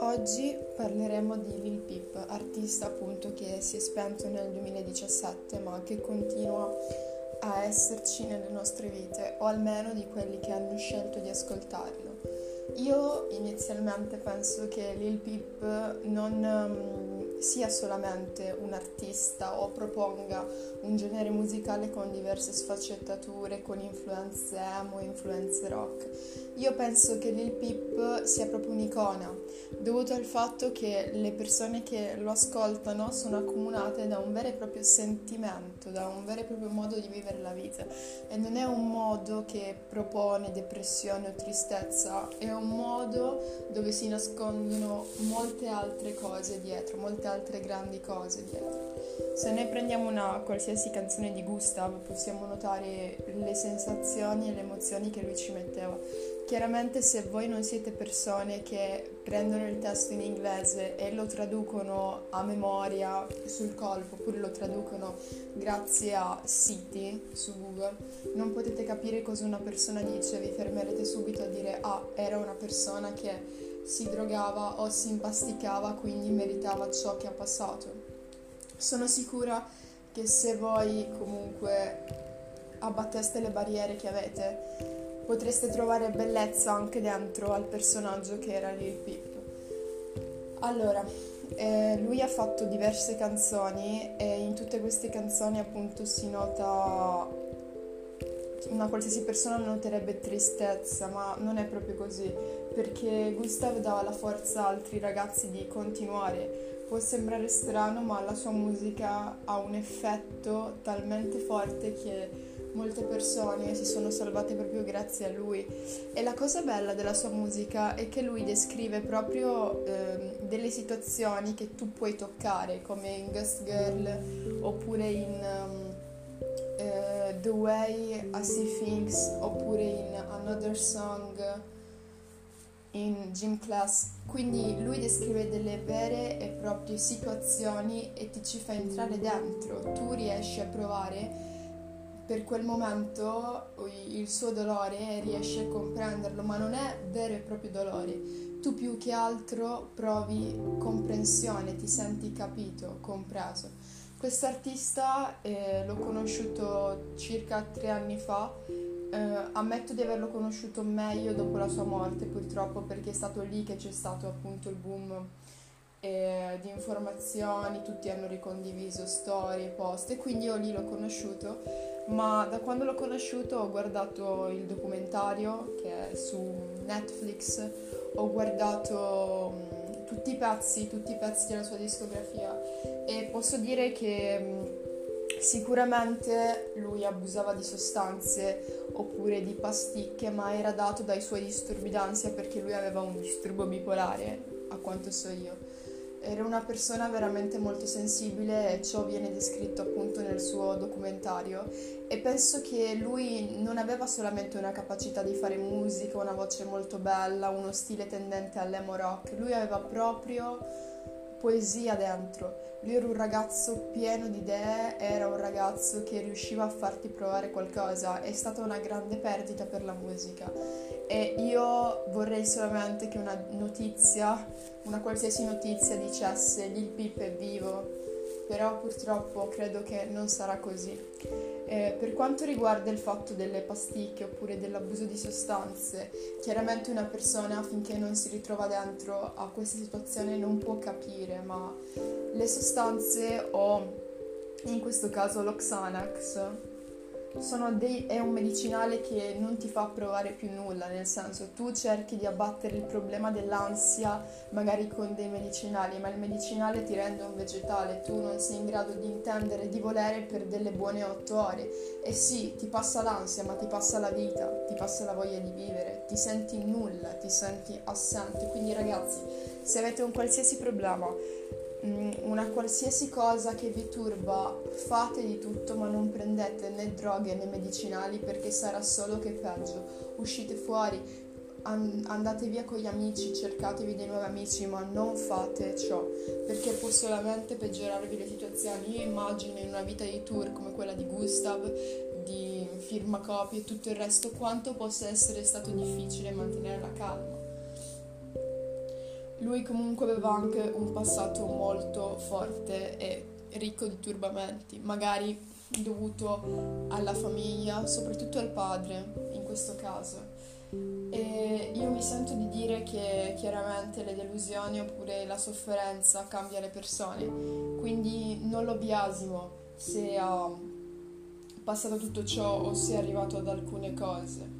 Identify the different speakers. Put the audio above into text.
Speaker 1: Oggi parleremo di Lil Peep, artista appunto che si è spento nel 2017 ma che continua a esserci nelle nostre vite o almeno di quelli che hanno scelto di ascoltarlo. Io inizialmente penso che Lil Peep non um, sia solamente un artista o proponga un genere musicale con diverse sfaccettature, con influenze emo, influenze rock. Io penso che Lil Peep sia proprio un'icona, dovuto al fatto che le persone che lo ascoltano sono accomunate da un vero e proprio sentimento, da un vero e proprio modo di vivere la vita. E non è un modo che propone depressione o tristezza, è un modo dove si nascondono molte altre cose dietro, molte altre grandi cose dietro. Se noi prendiamo una qualsiasi canzone di Gustav possiamo notare le sensazioni e le emozioni che lui ci metteva. Chiaramente se voi non siete persone che prendono il testo in inglese e lo traducono a memoria sul colpo oppure lo traducono grazie a siti su Google, non potete capire cosa una persona dice, vi fermerete subito a dire ah, era una persona che si drogava o si impasticava, quindi meritava ciò che ha passato. Sono sicura che se voi comunque abbatteste le barriere che avete, potreste trovare bellezza anche dentro al personaggio che era Lil Peep. Allora, eh, lui ha fatto diverse canzoni e in tutte queste canzoni appunto si nota una qualsiasi persona noterebbe tristezza, ma non è proprio così, perché Gustav dava la forza a altri ragazzi di continuare. Può sembrare strano, ma la sua musica ha un effetto talmente forte che molte persone si sono salvate proprio grazie a lui. E la cosa bella della sua musica è che lui descrive proprio eh, delle situazioni che tu puoi toccare come in Ghost Girl oppure in um, uh, The Way I See Things oppure in Another Song in Gym Class. Quindi lui descrive delle vere e proprie situazioni e ti ci fa entrare dentro. Tu riesci a provare per quel momento il suo dolore riesci a comprenderlo, ma non è vero e proprio dolore. Tu più che altro provi comprensione, ti senti capito, compreso. Quest'artista eh, l'ho conosciuto circa tre anni fa, eh, ammetto di averlo conosciuto meglio dopo la sua morte purtroppo perché è stato lì che c'è stato appunto il boom eh, di informazioni, tutti hanno ricondiviso storie, post e quindi io lì l'ho conosciuto. Ma da quando l'ho conosciuto ho guardato il documentario che è su Netflix, ho guardato mh, tutti i pezzi, tutti i pezzi della sua discografia. E posso dire che mh, sicuramente lui abusava di sostanze oppure di pasticche, ma era dato dai suoi disturbi d'ansia perché lui aveva un disturbo bipolare, a quanto so io era una persona veramente molto sensibile e ciò viene descritto appunto nel suo documentario. E penso che lui non aveva solamente una capacità di fare musica, una voce molto bella, uno stile tendente all'emo rock, lui aveva proprio poesia dentro. Lui era un ragazzo pieno di idee, era un ragazzo che riusciva a farti provare qualcosa, è stata una grande perdita per la musica. E io vorrei solamente che una notizia, una qualsiasi notizia dicesse Lil Peep è vivo, però purtroppo credo che non sarà così. Eh, per quanto riguarda il fatto delle pasticche oppure dell'abuso di sostanze, chiaramente una persona finché non si ritrova dentro a questa situazione non può capire, ma le sostanze o in questo caso l'Oxanax dei, è un medicinale che non ti fa provare più nulla, nel senso tu cerchi di abbattere il problema dell'ansia magari con dei medicinali, ma il medicinale ti rende un vegetale, tu non sei in grado di intendere, di volere per delle buone otto ore. E sì, ti passa l'ansia, ma ti passa la vita, ti passa la voglia di vivere, ti senti nulla, ti senti assente. Quindi ragazzi, se avete un qualsiasi problema, una qualsiasi cosa che vi turba, fate di tutto ma non prendete né droghe né medicinali perché sarà solo che peggio. Uscite fuori, an- andate via con gli amici, cercatevi dei nuovi amici, ma non fate ciò perché può solamente peggiorarvi le situazioni. Io immagino in una vita di tour come quella di Gustav di firmacopie e tutto il resto, quanto possa essere stato difficile mantenere la calma. Lui comunque aveva anche un passato molto forte e ricco di turbamenti, magari dovuto alla famiglia, soprattutto al padre in questo caso. E io mi sento di dire che chiaramente le delusioni oppure la sofferenza cambia le persone, quindi non lo biasimo se ha passato tutto ciò o se è arrivato ad alcune cose.